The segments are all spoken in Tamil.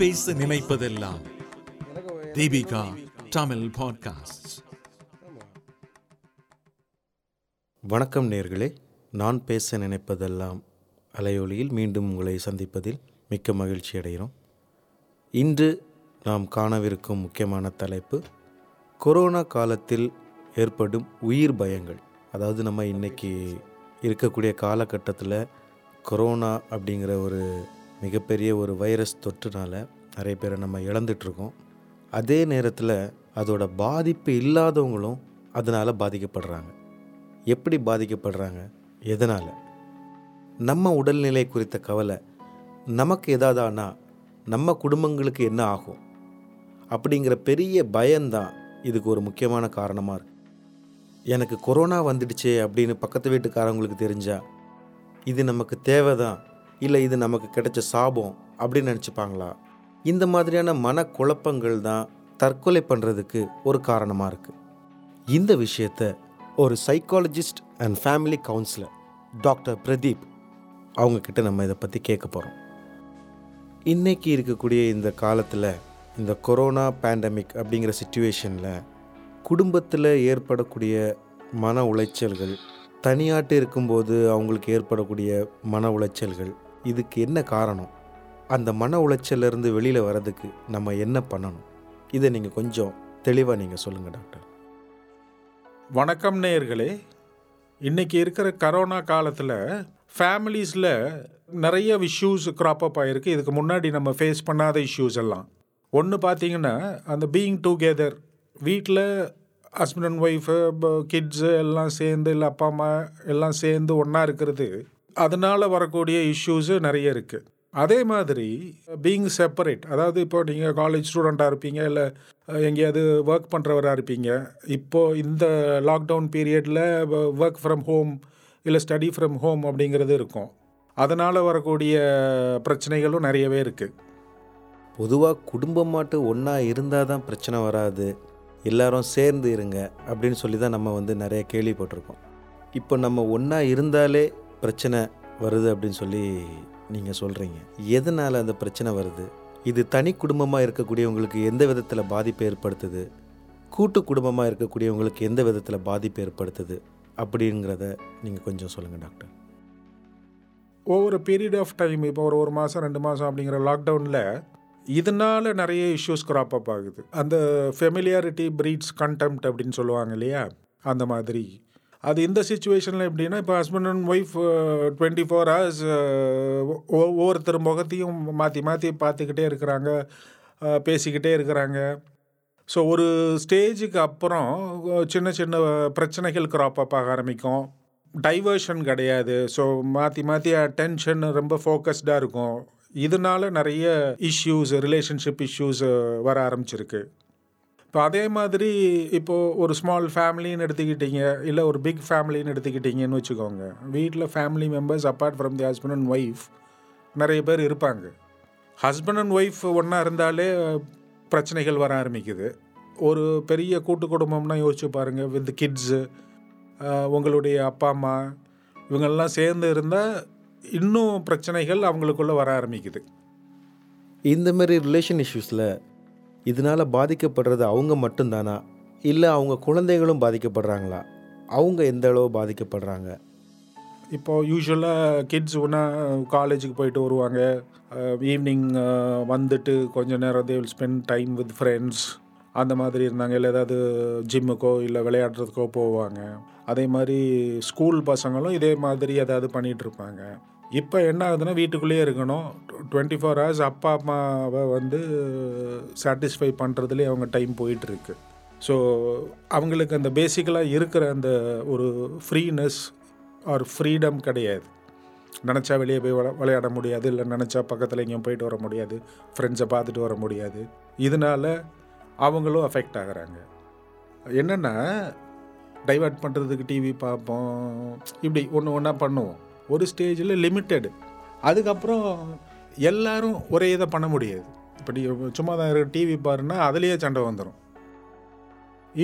பேச நினைப்பதெல்லாம். தீபிகா தமிழ் பாட்காஸ்ட் வணக்கம் நேர்களே. நான் பேச நினைப்பதெல்லாம் அலையொலியில் மீண்டும் உங்களை சந்திப்பதில் மிக்க மகிழ்ச்சி அடைகிறோம். இன்று நாம் காணவிருக்கும் முக்கியமான தலைப்பு கொரோனா காலத்தில் ஏற்படும் உயிர் பயங்கள். அதாவது நம்ம இன்றைக்கி இருக்கக்கூடிய காலகட்டத்தில் கொரோனா அப்படிங்கிற ஒரு மிகப்பெரிய ஒரு வைரஸ் தொற்றுனால நிறைய பேரை நம்ம இழந்துட்டுருக்கோம். அதே நேரத்தில் அதோட பாதிப்பு இல்லாதவங்களும் அதனால் பாதிக்கப்படுறாங்க. எப்படி பாதிக்கப்படுறாங்க? எதனால்? நம்ம உடல்நிலை குறித்த கவலை நமக்கு எதாவது ஆனால் நம்ம குடும்பங்களுக்கு என்ன ஆகும்? அப்படிங்கிற பெரிய பயம்தான் இதுக்கு ஒரு முக்கியமான காரணமாக இருக்குது எனக்கு கொரோனா வந்துடுச்சே அப்படின்னு பக்கத்து வீட்டுக்காரங்களுக்கு தெரிஞ்சால் இது நமக்கு தேவைதான். இல்லை இது நமக்கு கிடைச்ச சாபம் அப்படின்னு நினச்சிப்பாங்களா? இந்த மாதிரியான மனக்குழப்பங்கள் தான் தற்கொலை பண்ணுறதுக்கு ஒரு காரணமாக இருக்குது இந்த விஷயத்த ஒரு psychologist and family counsellor doctor Pradeep அவங்கக்கிட்ட நம்ம இதை பற்றி கேட்க போகிறோம் இன்றைக்கி இருக்கக்கூடிய இந்த காலத்தில் இந்த கொரோனா பேண்டமிக் அப்படிங்கிற சுச்சுவேஷனில் குடும்பத்தில் ஏற்படக்கூடிய மன உளைச்சல்கள் தனியாட்டு இருக்கும்போது அவங்களுக்கு ஏற்படக்கூடிய மன உளைச்சல்கள் இதுக்கு என்ன காரணம்? அந்த மன உளைச்சலேருந்து வெளியில் வர்றதுக்கு நம்ம என்ன பண்ணணும்? இதை நீங்கள் கொஞ்சம் தெளிவாக நீங்கள் சொல்லுங்கள் டாக்டர். வணக்கம் நேயர்களே. இன்றைக்கி இருக்கிற கரோனா காலத்தில் ஃபேமிலிஸில் நிறைய இஷ்யூஸ் க்ராப் அப் ஆகிருக்கு இதுக்கு முன்னாடி நம்ம ஃபேஸ் பண்ணாத இஷ்யூஸ் எல்லாம். ஒன்று பார்த்தீங்கன்னா அந்த பீயிங் டுகெதர் வீட்டில் ஹஸ்பண்ட் அண்ட் ஒய்ஃபு கிட்ஸு எல்லாம் சேர்ந்து இல்லை அப்பா அம்மா எல்லாம் சேர்ந்து ஒன்றா இருக்கிறது அதனால் வரக்கூடிய இஷ்யூஸு நிறைய இருக்குது அதே மாதிரி பீங் செப்பரேட் அதாவது இப்போ நீங்கள் காலேஜ் ஸ்டூடெண்ட்டாக இருப்பீங்க இல்லை எங்கேயாவது ஒர்க் பண்ணுறவராக இருப்பீங்க. இப்போது இந்த லாக்டவுன் பீரியடில் ஒர்க் ஃப்ரம் ஹோம் இல்லை ஸ்டடி ஃப்ரம் ஹோம் அப்படிங்கிறது இருக்கும். அதனால் வரக்கூடிய பிரச்சனைகளும் நிறையவே இருக்குது பொதுவாக குடும்பம் மாட்டு ஒன்றா இருந்தால் தான் பிரச்சனை வராது. எல்லாரும் சேர்ந்து இருங்க அப்படின்னு சொல்லி தான் நம்ம வந்து நிறைய கேள்விப்பட்டிருக்கோம். இப்போ நம்ம ஒன்றா இருந்தாலே பிரச்சனை வருது அப்படின்னு சொல்லி நீங்கள் சொல்கிறீங்க எதனால் அந்த பிரச்சனை வருது? இது தனி குடும்பமாக இருக்கக்கூடியவங்களுக்கு எந்த விதத்தில் பாதிப்பு ஏற்படுத்துது? கூட்டு குடும்பமாக இருக்கக்கூடியவங்களுக்கு எந்த விதத்தில் பாதிப்பு ஏற்படுத்துது? அப்படிங்கிறத நீங்கள் கொஞ்சம் சொல்லுங்கள் டாக்டர். ஒவ்வொரு பீரியட் ஆஃப் டைம் இப்போ ஒரு ஒரு மாதம் ரெண்டு மாதம் அப்படிங்கிற லாக்டவுனில் இதனால் நிறைய இஷ்யூஸ் கிராப் அப் ஆகுது. அந்த ஃபெமிலியாரிட்டி பிரீட்ஸ் கண்டெம்ட் அப்படின்னு சொல்லுவாங்க இல்லையா? அந்த மாதிரி. அது இந்த சுச்சுவேஷனில் எப்படின்னா இப்போ husband and wife twenty four hours ஒவ்வொருத்தர் முகத்தையும் மாற்றி மாற்றி பார்த்துக்கிட்டே இருக்கிறாங்க uh, பேசிக்கிட்டே இருக்கிறாங்க. ஸோ ஒரு ஸ்டேஜுக்கு அப்புறம் சின்ன சின்ன பிரச்சனைகள் க்ராப் அப் ஆக ஆரம்பிக்கும். டைவர்ஷன் கிடையாது. ஸோ மாற்றி மாற்றி அட்டென்ஷன் ரொம்ப ஃபோக்கஸ்டாக இருக்கும். இதனால நிறைய இஷ்யூஸ் ரிலேஷன்ஷிப் இஷ்யூஸ் வர ஆரம்பிச்சிருக்கு. இப்போ அதே மாதிரி இப்போது ஒரு ஸ்மால் ஃபேமிலின்னு எடுத்துக்கிட்டீங்க இல்லை ஒரு பிக் ஃபேமிலின்னு எடுத்துக்கிட்டீங்கன்னு வச்சுக்கோங்க. வீட்டில் family members apart from the husband and wife நிறைய பேர் இருப்பாங்க. ஹஸ்பண்ட் அண்ட் ஒய்ஃப் ஒன்றா இருந்தாலே பிரச்சனைகள் வர ஆரம்பிக்குது. ஒரு பெரிய கூட்டு குடும்பம்னா யோசிச்சு பாருங்கள் வித் கிட்ஸு உங்களுடைய அப்பா அம்மா இவங்கெல்லாம் சேர்ந்து இருந்தால் இன்னும் பிரச்சனைகள் அவங்களுக்குள்ளே வர ஆரம்பிக்குது. இந்த மாதிரி ரிலேஷன் இஷ்யூஸில் இதனால் பாதிக்கப்படுறது அவங்க மட்டும்தானா? இல்லை அவங்க குழந்தைகளும் பாதிக்கப்படுறாங்களா? அவங்க எந்த அளவு பாதிக்கப்படுறாங்க? இப்போ யூஸ்வலாக கிட்ஸ் ஒன்றா காலேஜுக்கு போயிட்டு வருவாங்க. ஈவினிங் வந்துட்டு கொஞ்ச நேரம் they will spend time with friends அந்த மாதிரி இருந்தாங்க. இல்லை ஏதாவது ஜிம்முக்கோ இல்லை விளையாடுறதுக்கோ போவாங்க. அதே மாதிரி ஸ்கூல் பசங்களும் இதே மாதிரி ஏதாவது பண்ணிகிட்டு இருப்பாங்க. இப்போ என்ன ஆகுதுன்னா வீட்டுக்குள்ளேயே இருக்கணும். டுவெண்ட்டி ஃபோர் ஹவர்ஸ் அப்பா அம்மாவை வந்து சாட்டிஸ்ஃபை பண்ணுறதுலேயே அவங்க டைம் போயிட்டுருக்கு. ஸோ அவங்களுக்கு அந்த பேசிக்கலாக இருக்கிற அந்த ஒரு ஃப்ரீனஸ் ஆர் ஃப்ரீடம் கிடையாது. நினச்சா வெளியே போய் விளை- விளையாட முடியாது. இல்லை நினச்சா பக்கத்தில் எங்கேயும் போயிட்டு வர முடியாது. ஃப்ரெண்ட்ஸை பார்த்துட்டு வர முடியாது. இதனால அவங்களும் அஃபெக்ட் ஆகுறாங்க. என்னென்னா டைவர்ட் பண்ணுறதுக்கு டிவி பார்ப்போம். இப்படி ஒன்று ஒன்றா பண்ணுவோம். ஒரு ஸ்டேஜில் லிமிட்டடு அதுக்கப்புறம் எல்லாரும் ஒரே இதை பண்ண முடியாது. இப்போ சும்மா தான் இருக்க டிவி பாருன்னா அதுலேயே சண்டை வந்துடும்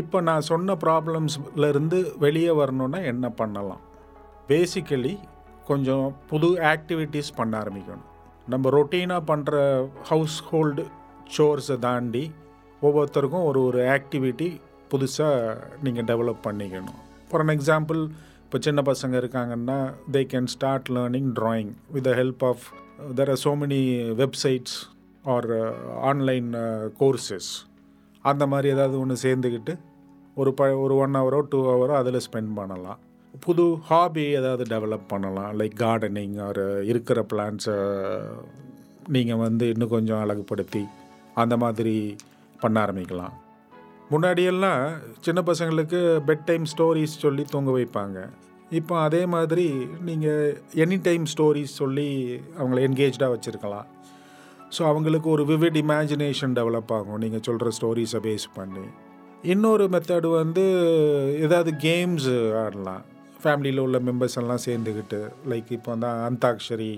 இப்போ நான் சொன்ன ப்ராப்ளம்ஸ்ல இருந்து வெளியே வரணுன்னா என்ன பண்ணலாம்? பேசிக்கலி கொஞ்சம் புது ஆக்டிவிட்டீஸ் பண்ண ஆரம்பிக்கணும். நம்ம ரொட்டீனாக பண்ணுற ஹவுஸ் ஹோல்டு சோர்ஸை தாண்டி ஒவ்வொருத்தருக்கும் ஒரு ஒரு ஆக்டிவிட்டி புதுசாக நீங்கள் டெவலப் பண்ணிக்கணும். ஃபார் அன் எக்ஸாம்பிள் இப்போ சின்ன பசங்க இருக்காங்கன்னா they can start learning drawing with the help of there are so many websites or online courses அந்த மாதிரி ஏதாவது ஒன்று சேர்ந்துக்கிட்டு ஒரு ப ஒரு ஒன் ஹவரோ டூ ஹவரோ அதில் ஸ்பெண்ட் பண்ணலாம். புது ஹாபி ஏதாவது டெவலப் பண்ணலாம். லைக் கார்டனிங் ஒரு இருக்கிற பிளான்ஸை uh, நீங்கள் வந்து இன்னும் கொஞ்சம் அழகுபடுத்தி அந்த மாதிரி பண்ண ஆரம்பிக்கலாம். முன்னாடியெல்லாம் சின்ன பசங்களுக்கு பெட் டைம் ஸ்டோரிஸ் சொல்லி தூங்க வைப்பாங்க. இப்போ அதே மாதிரி நீங்கள் எனி டைம் ஸ்டோரிஸ் சொல்லி அவங்கள என்கேஜாக வச்சுருக்கலாம். ஸோ அவங்களுக்கு ஒரு விவிட் இமேஜினேஷன் டெவலப் ஆகும். நீங்கள் சொல்கிற ஸ்டோரிஸை பேஸ் பண்ணி. இன்னொரு மெத்தடு வந்து ஏதாவது கேம்ஸ் ஆடலாம். ஃபேமிலியில் உள்ள மெம்பர்ஸ் எல்லாம் சேர்ந்துக்கிட்டு லைக் இப்போ வந்து அந்தாக்ஷரி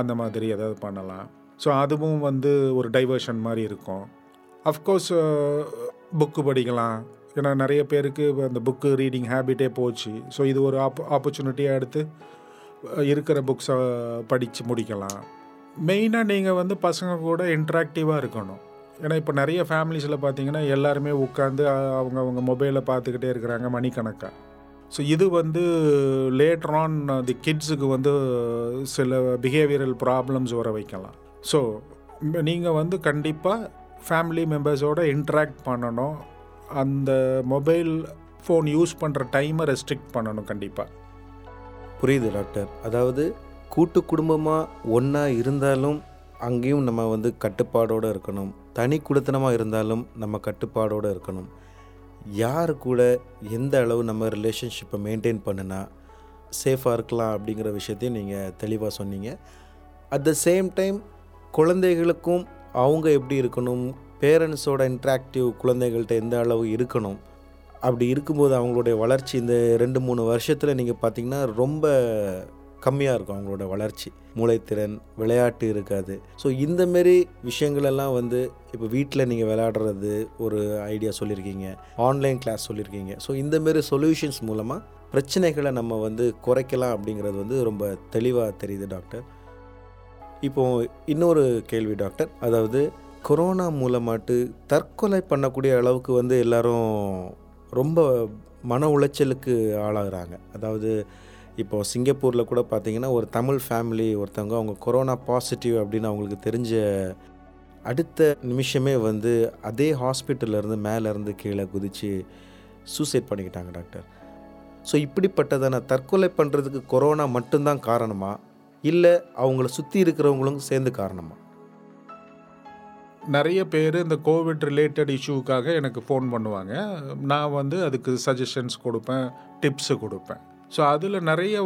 அந்த மாதிரி ஏதாவது பண்ணலாம். ஸோ அதுவும் வந்து ஒரு டைவர்ஷன் மாதிரி இருக்கும். அஃப்கோர்ஸ் புக்கு படிக்கலாம். ஏன்னா நிறைய பேருக்கு அந்த புக்கு ரீடிங் ஹேபிட்டே போச்சு. ஸோ இது ஒரு ஆப் ஆப்பர்ச்சுனிட்டியாக எடுத்து இருக்கிற புக்ஸை படித்து முடிக்கலாம். மெயினாக நீங்கள் வந்து பசங்க கூட இன்ட்ராக்டிவாக இருக்கணும். ஏன்னா இப்போ நிறைய ஃபேமிலிஸில் பார்த்தீங்கன்னா எல்லாருமே உட்காந்து அவங்க அவங்க மொபைலை பார்த்துக்கிட்டே இருக்கிறாங்க மணிக்கணக்காக ஸோ இது வந்து லேட்டர் ஆன் தி கிட்ஸுக்கு வந்து சில பிஹேவியரல் ப்ராப்ளம்ஸ் வர வைக்கலாம். ஸோ நீங்கள் வந்து கண்டிப்பாக ஃபேமிலி மெம்பர்ஸோடு இன்ட்ராக்ட் பண்ணணும். அந்த மொபைல் ஃபோன் யூஸ் பண்ணுற டைமை ரெஸ்ட்ரிக்ட் பண்ணணும் கண்டிப்பாக புரியுது டாக்டர் அதாவது கூட்டு குடும்பமாக ஒன்றா இருந்தாலும் அங்கேயும் நம்ம வந்து கட்டுப்பாடோடு இருக்கணும். தனி குடுத்தனமாக இருந்தாலும் நம்ம கட்டுப்பாடோடு இருக்கணும். யார் கூட எந்த அளவு நம்ம ரிலேஷன்ஷிப்பை மெயின்டைன் பண்ணுனா சேஃபாக இருக்கலாம் அப்படிங்கிற விஷயத்தையும் நீங்கள் தெளிவாக சொன்னீங்க. அட் த சேம் டைம் குழந்தைகளுக்கும் அவங்க எப்படி இருக்கணும்? பேரண்ட்ஸோட இன்ட்ராக்டிவ் குழந்தைகள்கிட்ட எந்த அளவு இருக்கணும்? அப்படி இருக்கும்போது அவங்களுடைய வளர்ச்சி இந்த ரெண்டு மூணு வருஷத்தில் நீங்கள் பார்த்தீங்கன்னா ரொம்ப கம்மியாக இருக்கும் அவங்களோட வளர்ச்சி. மூளைத்திறன் விளையாட்டு இருக்காது. ஸோ இந்தமாரி விஷயங்களெல்லாம் வந்து இப்போ வீட்டில் நீங்கள் விளையாடுறது ஒரு ஐடியா சொல்லியிருக்கீங்க ஆன்லைன் கிளாஸ் சொல்லியிருக்கீங்க ஸோ இந்தமாரி சொல்யூஷன்ஸ் மூலமாக பிரச்சனைகளை நம்ம வந்து குறைக்கலாம் அப்படிங்கிறது வந்து ரொம்ப தெளிவாக தெரியுது டாக்டர் இப்போ இன்னொரு கேள்வி டாக்டர். அதாவது கொரோனா மூலமாட்டு தற்கொலை பண்ணக்கூடிய அளவுக்கு வந்து எல்லாரும் ரொம்ப மன உளைச்சலுக்கு ஆளாகிறாங்க. அதாவது இப்போ சிங்கப்பூரில் கூட பார்த்தீங்கன்னா ஒரு தமிழ் ஃபேமிலி ஒருத்தவங்க அவங்க கொரோனா பாசிட்டிவ் அப்படின்னு அவங்களுக்கு தெரிஞ்ச அடுத்த நிமிஷமே வந்து அதே ஹாஸ்பிட்டல்ல இருந்து கீழே குதித்து சூசைட் பண்ணிக்கிட்டாங்க டாக்டர். ஸோ இப்படிப்பட்டதான தற்கொலை பண்ணுறதுக்கு கொரோனா மட்டும்தான் காரணமாக இல்லை அவங்கள சுற்றி இருக்கிறவங்களும் சேர்ந்து காரணமா? நிறைய பேர் இந்த கோவிட் ரிலேட்டட் இஷ்யூக்காக எனக்கு ஃபோன் பண்ணுவாங்க. நான் வந்து அதுக்கு சஜஷன்ஸ் கொடுப்பேன் டிப்ஸு கொடுப்பேன். ஸோ அதில் நிறைய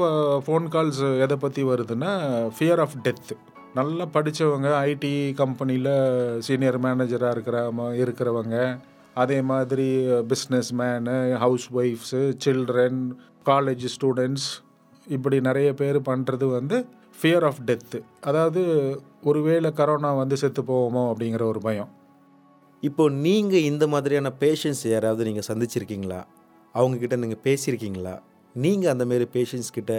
ஃபோன் கால்ஸ் எதை பற்றி வருதுன்னா ஃபியர் ஆஃப் டெத்து நல்லா படித்தவங்க ஐடி கம்பெனியில் சீனியர் மேனேஜராக இருக்கிற இருக்கிறவங்க அதே மாதிரி பிஸ்னஸ் மேனு ஹவுஸ் ஒய்ஃப்ஸு சில்ட்ரன் காலேஜ் ஸ்டூடெண்ட்ஸ் இப்படி நிறைய பேர் பண்ணுறது வந்து ஃபியர் ஆஃப் டெத்து அதாவது ஒருவேளை கரோனா வந்து செத்து போவோமோ அப்படிங்கிற ஒரு பயம். இப்போ நீங்கள் இந்த மாதிரியான பேஷண்ட்ஸ் யாராவது நீங்கள் சந்திச்சிருக்கீங்களா? அவங்கக்கிட்ட நீங்கள் பேசியிருக்கீங்களா? நீங்கள் அந்தமாரி பேஷண்ட்ஸ் கிட்ட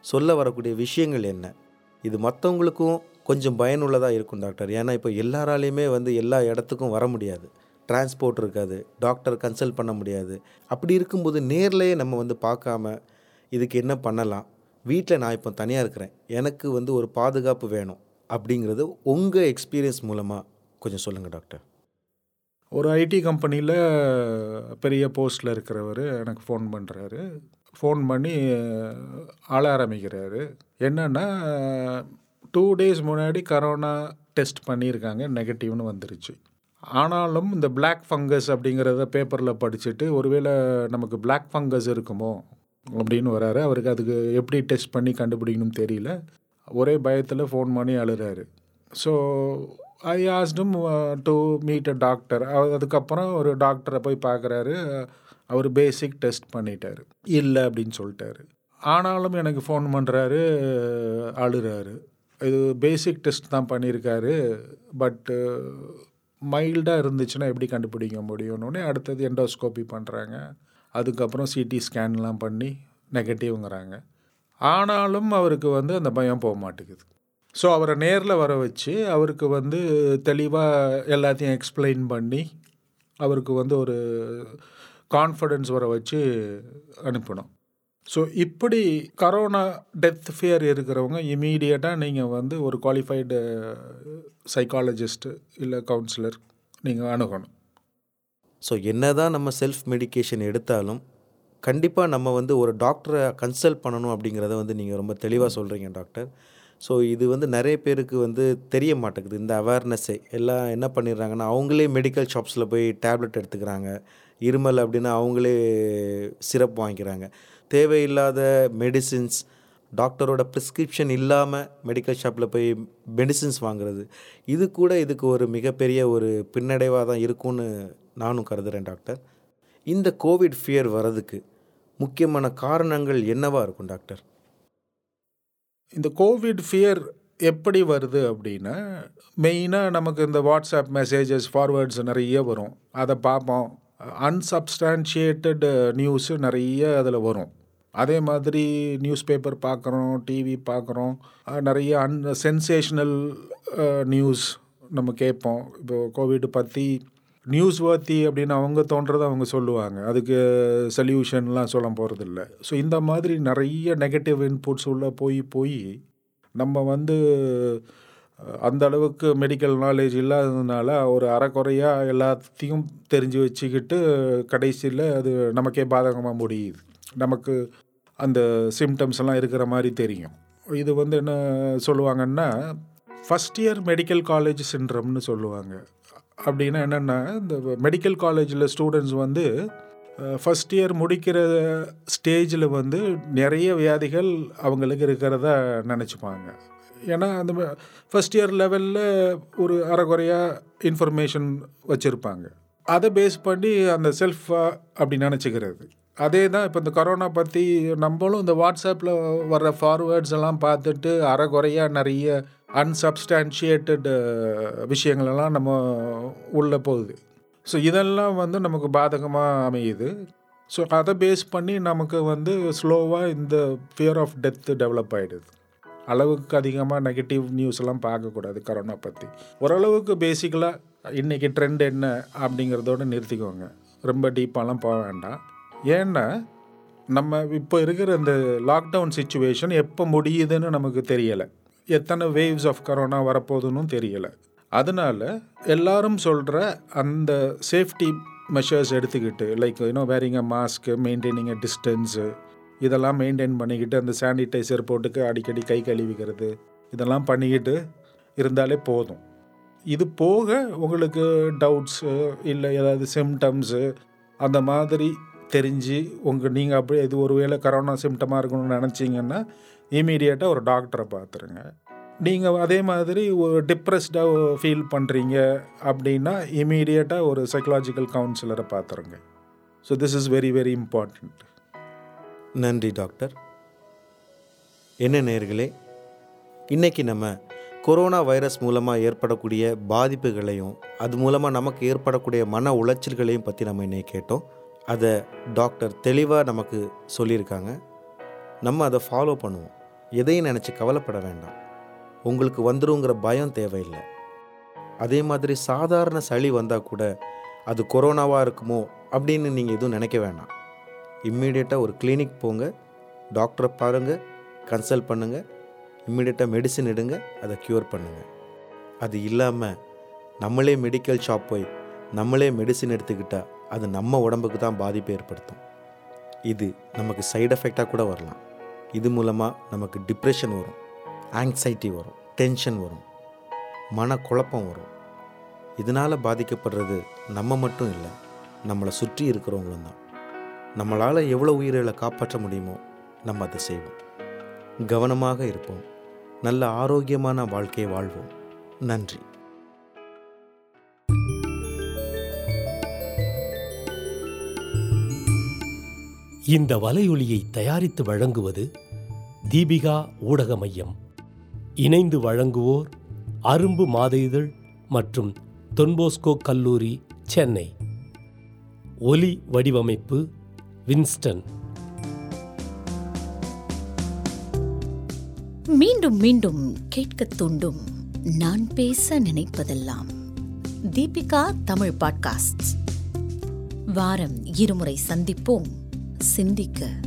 சொல்ல வரக்கூடிய விஷயங்கள் என்ன? இது மற்றவங்களுக்கும் கொஞ்சம் பயனுள்ளதாக இருக்கும் டாக்டர். ஏன்னா இப்போ எல்லாராலையுமே வந்து எல்லா இடத்துக்கும் வர முடியாது. டிரான்ஸ்போர்ட் இருக்காது டாக்டர் கன்சல்ட் பண்ண முடியாது. அப்படி இருக்கும்போது நேர்லேயே நம்ம வந்து பார்க்காம இதுக்கு என்ன பண்ணலாம்? வீட்டில் நான் இப்போ தனியாக இருக்கிறேன். எனக்கு வந்து ஒரு பாதுகாப்பு வேணும் அப்படிங்கிறது உங்கள் எக்ஸ்பீரியன்ஸ் மூலமாக கொஞ்சம் சொல்லுங்கள் டாக்டர் ஒரு ஐடி கம்பெனியில் பெரிய போஸ்ட்டில் இருக்கிறவர் எனக்கு ஃபோன் பண்ணுறாரு ஃபோன் பண்ணி ஆள ஆரம்பிக்கிறாரு. என்னென்னா டூ டேஸ் முன்னாடி கரோனா டெஸ்ட் பண்ணியிருக்காங்க நெகட்டிவ்னு வந்துருச்சு. ஆனாலும் இந்த பிளாக் ஃபங்கஸ் அப்படிங்கிறத பேப்பரில் படிச்சுட்டு ஒருவேளை நமக்கு பிளாக் ஃபங்கஸ் இருக்குமோ அப்படின்னு வராரு. அவருக்கு அதுக்கு எப்படி டெஸ்ட் பண்ணி கண்டுபிடிக்கணும்னு தெரியல. ஒரே பயத்தில் ஃபோன் பண்ணி அழுறாரு. So I asked him to meet a doctor அதுக்கப்புறம் ஒரு டாக்டரை போய் பார்க்குறாரு அவர் பேசிக் டெஸ்ட் பண்ணிட்டார். இல்லை அப்படின்னு சொல்லிட்டாரு. ஆனாலும் எனக்கு ஃபோன் பண்ணுறாரு அழுறாரு. இது பேசிக் டெஸ்ட் தான் பண்ணியிருக்காரு பட்டு மைல்டாக இருந்துச்சுன்னா எப்படி கண்டுபிடிக்க முடியும்னு அடுத்தது எண்டோஸ்கோபி பண்ணுறாங்க அதுக்கப்புறம் சிடி ஸ்கேன்லாம் பண்ணி நெகட்டிவ்ங்கிறாங்க ஆனாலும் அவருக்கு வந்து அந்த பயம் போக மாட்டேங்குது. ஸோ அவரை நேரில் வர வச்சு அவருக்கு வந்து தெளிவாக எல்லாத்தையும் எக்ஸ்பிளைன் பண்ணி அவருக்கு வந்து ஒரு கான்ஃபிடென்ஸ் வர வச்சு அனுப்பணும். ஸோ இப்படி கரோனா டெத் ஃபியர் இருக்கிறவங்க இமீடியட்டாக நீங்கள் வந்து ஒரு குவாலிஃபைடு சைக்காலஜிஸ்ட்டு இல்லை கவுன்சிலர் நீங்கள் அணுகணும். ஸோ என்னதான் நம்ம செல்ஃப் மெடிக்கேஷன் எடுத்தாலும் கண்டிப்பாக நம்ம வந்து ஒரு டாக்டரை கன்சல்ட் பண்ணணும் அப்படிங்கிறத வந்து நீங்கள் ரொம்ப தெளிவாக சொல்கிறீங்க டாக்டர் ஸோ இது வந்து நிறைய பேருக்கு வந்து தெரிய மாட்டேங்குது. இந்த அவேர்னஸ்ஸே எல்லாம் என்ன பண்ணிடுறாங்கன்னா அவங்களே மெடிக்கல் ஷாப்ஸில் போய் டேப்லெட் எடுத்துக்கிறாங்க. இருமல் அப்படின்னா அவங்களே சிரப் வாங்கிக்கிறாங்க. தேவையில்லாத மெடிசின்ஸ் டாக்டரோட ப்ரிஸ்கிரிப்ஷன் இல்லாமல் மெடிக்கல் ஷாப்பில் போய் மெடிசின்ஸ் வாங்குறது. இது கூட இதுக்கு ஒரு மிகப்பெரிய ஒரு பின்னடைவாக தான் இருக்கும்னு நானும் கருதுகிறேன் டாக்டர். இந்த கோவிட் ஃபியர் வர்றதுக்கு முக்கியமான காரணங்கள் என்னவா இருக்கும் டாக்டர்? இந்த கோவிட் ஃபியர் எப்படி வருது அப்படின்னா மெயினாக நமக்கு இந்த வாட்ஸ்அப் மெசேஜஸ் ஃபார்வேர்ட்ஸ் நிறைய வரும். அதை பார்ப்போம். அன்சப்ஸ்டான்ஷியேட்டட் நியூஸு நிறைய அதில் வரும். அதே மாதிரி நியூஸ் பேப்பர் பார்க்குறோம் டிவி பார்க்குறோம். நிறைய அன் சென்சேஷனல் நியூஸ் நம்ம கேட்போம். இப்போ கோவிட் பற்றி நியூஸ் வாத்தி அப்படின்னு அவங்க தோன்றதை அவங்க சொல்லுவாங்க. அதுக்கு சொல்யூஷன்லாம் சொல்ல போகிறதில்ல ஸோ இந்த மாதிரி நிறைய நெகட்டிவ் இன்புட்ஸ் உள்ளே போய் போய் நம்ம வந்து அந்த அளவுக்கு மெடிக்கல் நாலேஜ் இல்லாததுனால ஒரு அறக்குறையாக எல்லாத்தையும் தெரிஞ்சு வச்சுக்கிட்டு கடைசியில் அது நமக்கே பாதகமாக முடியுது. நமக்கு அந்த சிம்டம்ஸ் எல்லாம் இருக்கிற மாதிரி தெரியும். இது வந்து என்ன சொல்லுவாங்கன்னா ஃபஸ்ட் இயர் மெடிக்கல் காலேஜ் சின்ரம்னு சொல்லுவாங்க. அப்படின்னா என்னென்னா இந்த மெடிக்கல் காலேஜில் ஸ்டூடெண்ட்ஸ் வந்து ஃபஸ்ட் இயர் முடிக்கிற ஸ்டேஜில் வந்து நிறைய வியாதிகள் அவங்களுக்கு இருக்கிறதா நினச்சிப்பாங்க. ஏன்னா அந்த ஃபஸ்ட் இயர் லெவலில் ஒரு அறகுறையாக இன்ஃபர்மேஷன் வச்சுருப்பாங்க. அதை பேஸ் பண்ணி அந்த செல்ஃபாக அப்படி நினச்சிக்கிறது. அதே தான் இப்போ இந்த கொரோனா பற்றி நம்மளும் இந்த வாட்ஸ்அப்பில் வர்ற ஃபார்வேர்ட்ஸ் எல்லாம் பார்த்துட்டு அறகுறையாக நிறைய அன்சப்ஸ்டான்ஷியேட்டட் uh, விஷயங்களெல்லாம் நம்ம உள்ளே போகுது. ஸோ இதெல்லாம் வந்து நமக்கு பாதகமாக அமையுது. ஸோ அதை பேஸ் பண்ணி நமக்கு வந்து ஸ்லோவாக இந்த ஃபியர் ஆஃப் டெத்து டெவலப் ஆகிடுது அளவுக்கு அதிகமாக நெகட்டிவ் நியூஸ்லாம் பார்க்கக்கூடாது கரோனா பற்றி ஓரளவுக்கு பேசிக்கலாக இன்றைக்கி ட்ரெண்ட் என்ன அப்படிங்கிறதோட நிறுத்திக்கோங்க. ரொம்ப டீப்பாலாம் போக வேண்டாம். ஏன்னா நம்ம இப்போ இருக்கிற இந்த லாக்டவுன் சுச்சுவேஷன் எப்போ முடியுதுன்னு நமக்கு தெரியலை. எத்தனை வேவ்ஸ் ஆஃப் கரோனா வரப்போகுதுன்னு தெரியலை. அதனால் எல்லாரும் சொல்கிற அந்த சேஃப்டி மெஷர்ஸ் எடுத்துக்கிட்டு like you know wearing a mask maintaining a distance இதெல்லாம் மெயின்டைன் பண்ணிக்கிட்டு அந்த சானிடைசர் போட்டுக்கு அடிக்கடி கை கழுவிக்கிறது இதெல்லாம் பண்ணிக்கிட்டு இருந்தாலே போதும். இது போக உங்களுக்கு டவுட்ஸு இல்லை ஏதாவது சிம்டம்ஸு அந்த மாதிரி தெரிஞ்சு உங்கள் நீங்கள் அப்படியே இது ஒருவேளை கரோனா சிம்டமாக இருக்கணும்னு நினச்சிங்கன்னா இமீடியட்டாக ஒரு டாக்டரை பார்த்துருங்க. நீங்கள் அதே மாதிரி ஒரு டிப்ரெஸ்டாக ஃபீல் பண்ணுறீங்க அப்படின்னா இமீடியட்டாக ஒரு சைக்கலாஜிக்கல் கவுன்சிலரை பார்த்துருங்க. So this is very very important நன்றி டாக்டர். என்ன நேர்களே இன்னைக்கு நம்ம கொரோனா வைரஸ் மூலமாக ஏற்படக்கூடிய பாதிப்புகளையும் அது மூலமாக நமக்கு ஏற்படக்கூடிய மன உளைச்சல்களையும் பற்றி நம்ம இன்னைக்கு கேட்டோம். அதை டாக்டர் தெளிவாக நமக்கு சொல்லியிருக்காங்க. நம்ம அதை ஃபாலோ பண்ணுவோம். எதையும் நினச்சி கவலைப்பட வேண்டாம். உங்களுக்கு வந்துருங்கிற பயம் தேவையில்லை. அதே மாதிரி சாதாரண சளி வந்தால் கூட அது கொரோனாவாக இருக்குமோ அப்படின்னு நீங்கள் எதுவும் நினைக்க வேண்டாம். இம்மீடியட்டாக ஒரு கிளினிக் போங்க டாக்டரை பாருங்கள் கன்சல்ட் பண்ணுங்கள் இம்மீடியட்டாக மெடிசன் எடுங்க அதை க்யூர் பண்ணுங்கள் அது இல்லாமல் நம்மளே மெடிக்கல் ஷாப் போய் நம்மளே மெடிசின் எடுத்துக்கிட்டால் அது நம்ம உடம்புக்கு தான் பாதிப்பை ஏற்படுத்தும். இது நமக்கு சைடு எஃபெக்டாக கூட வரலாம். இது மூலமாக நமக்கு டிப்ரெஷன் வரும் ஆங்ஸைட்டி வரும் டென்ஷன் வரும் மனக்குழப்பம் வரும். இதனால் பாதிக்கப்படுறது நம்ம மட்டும் இல்லை நம்மளை சுற்றி இருக்கிறவங்களும் தான். நம்மளால் எவ்வளோ உயிர்களை காப்பாற்ற முடியுமோ நம்ம அதை செய்வோம். கவனமாக இருப்போம். நல்ல ஆரோக்கியமான வாழ்க்கையை வாழ்வோம். நன்றி. இந்த வலையொலியை தயாரித்து வழங்குவது தீபிகா ஊடக மையம் இணைந்து வழங்குவோர் அரும்பு மாத இதழ் மற்றும் தொன்போஸ்கோ கல்லூரி சென்னை. ஒலி வடிவமைப்பு வின்ஸ்டன். மீண்டும் மீண்டும் கேட்கத் தூண்டும் நான் பேச நினைப்பதெல்லாம். தீபிகா தமிழ் பாட்காஸ்ட். வாரம் இருமுறை சந்திப்போம். சிந்திக்க.